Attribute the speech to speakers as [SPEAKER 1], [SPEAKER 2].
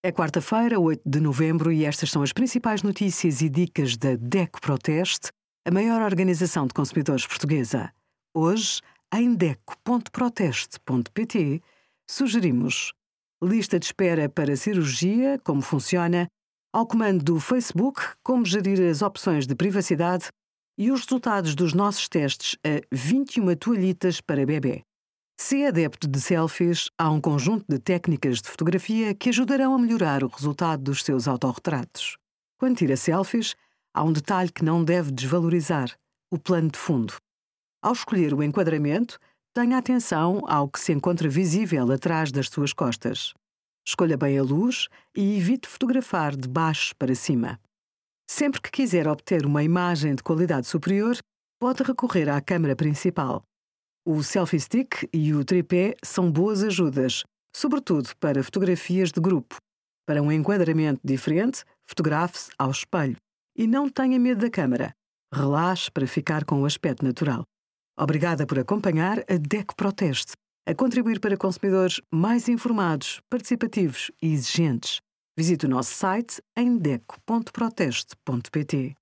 [SPEAKER 1] É quarta-feira, 8 de novembro, e estas são as principais notícias e dicas da DECO Proteste, a maior organização de consumidores portuguesa. Hoje, em DECO.proteste.pt, sugerimos lista de espera para cirurgia, como funciona, ao comando do Facebook, como gerir as opções de privacidade e os resultados dos nossos testes a 21 toalhitas para bebê. Se é adepto de selfies, há um conjunto de técnicas de fotografia que ajudarão a melhorar o resultado dos seus autorretratos. Quando tira selfies, há um detalhe que não deve desvalorizar: o plano de fundo. Ao escolher o enquadramento, tenha atenção ao que se encontra visível atrás das suas costas. Escolha bem a luz e evite fotografar de baixo para cima. Sempre que quiser obter uma imagem de qualidade superior, pode recorrer à câmara principal. O selfie stick e o tripé são boas ajudas, sobretudo para fotografias de grupo. Para um enquadramento diferente, fotografe-se ao espelho e não tenha medo da câmara. Relaxe para ficar com o aspecto natural. Obrigada por acompanhar a DECO Proteste, a contribuir para consumidores mais informados, participativos e exigentes. Visite o nosso site em deco.proteste.pt.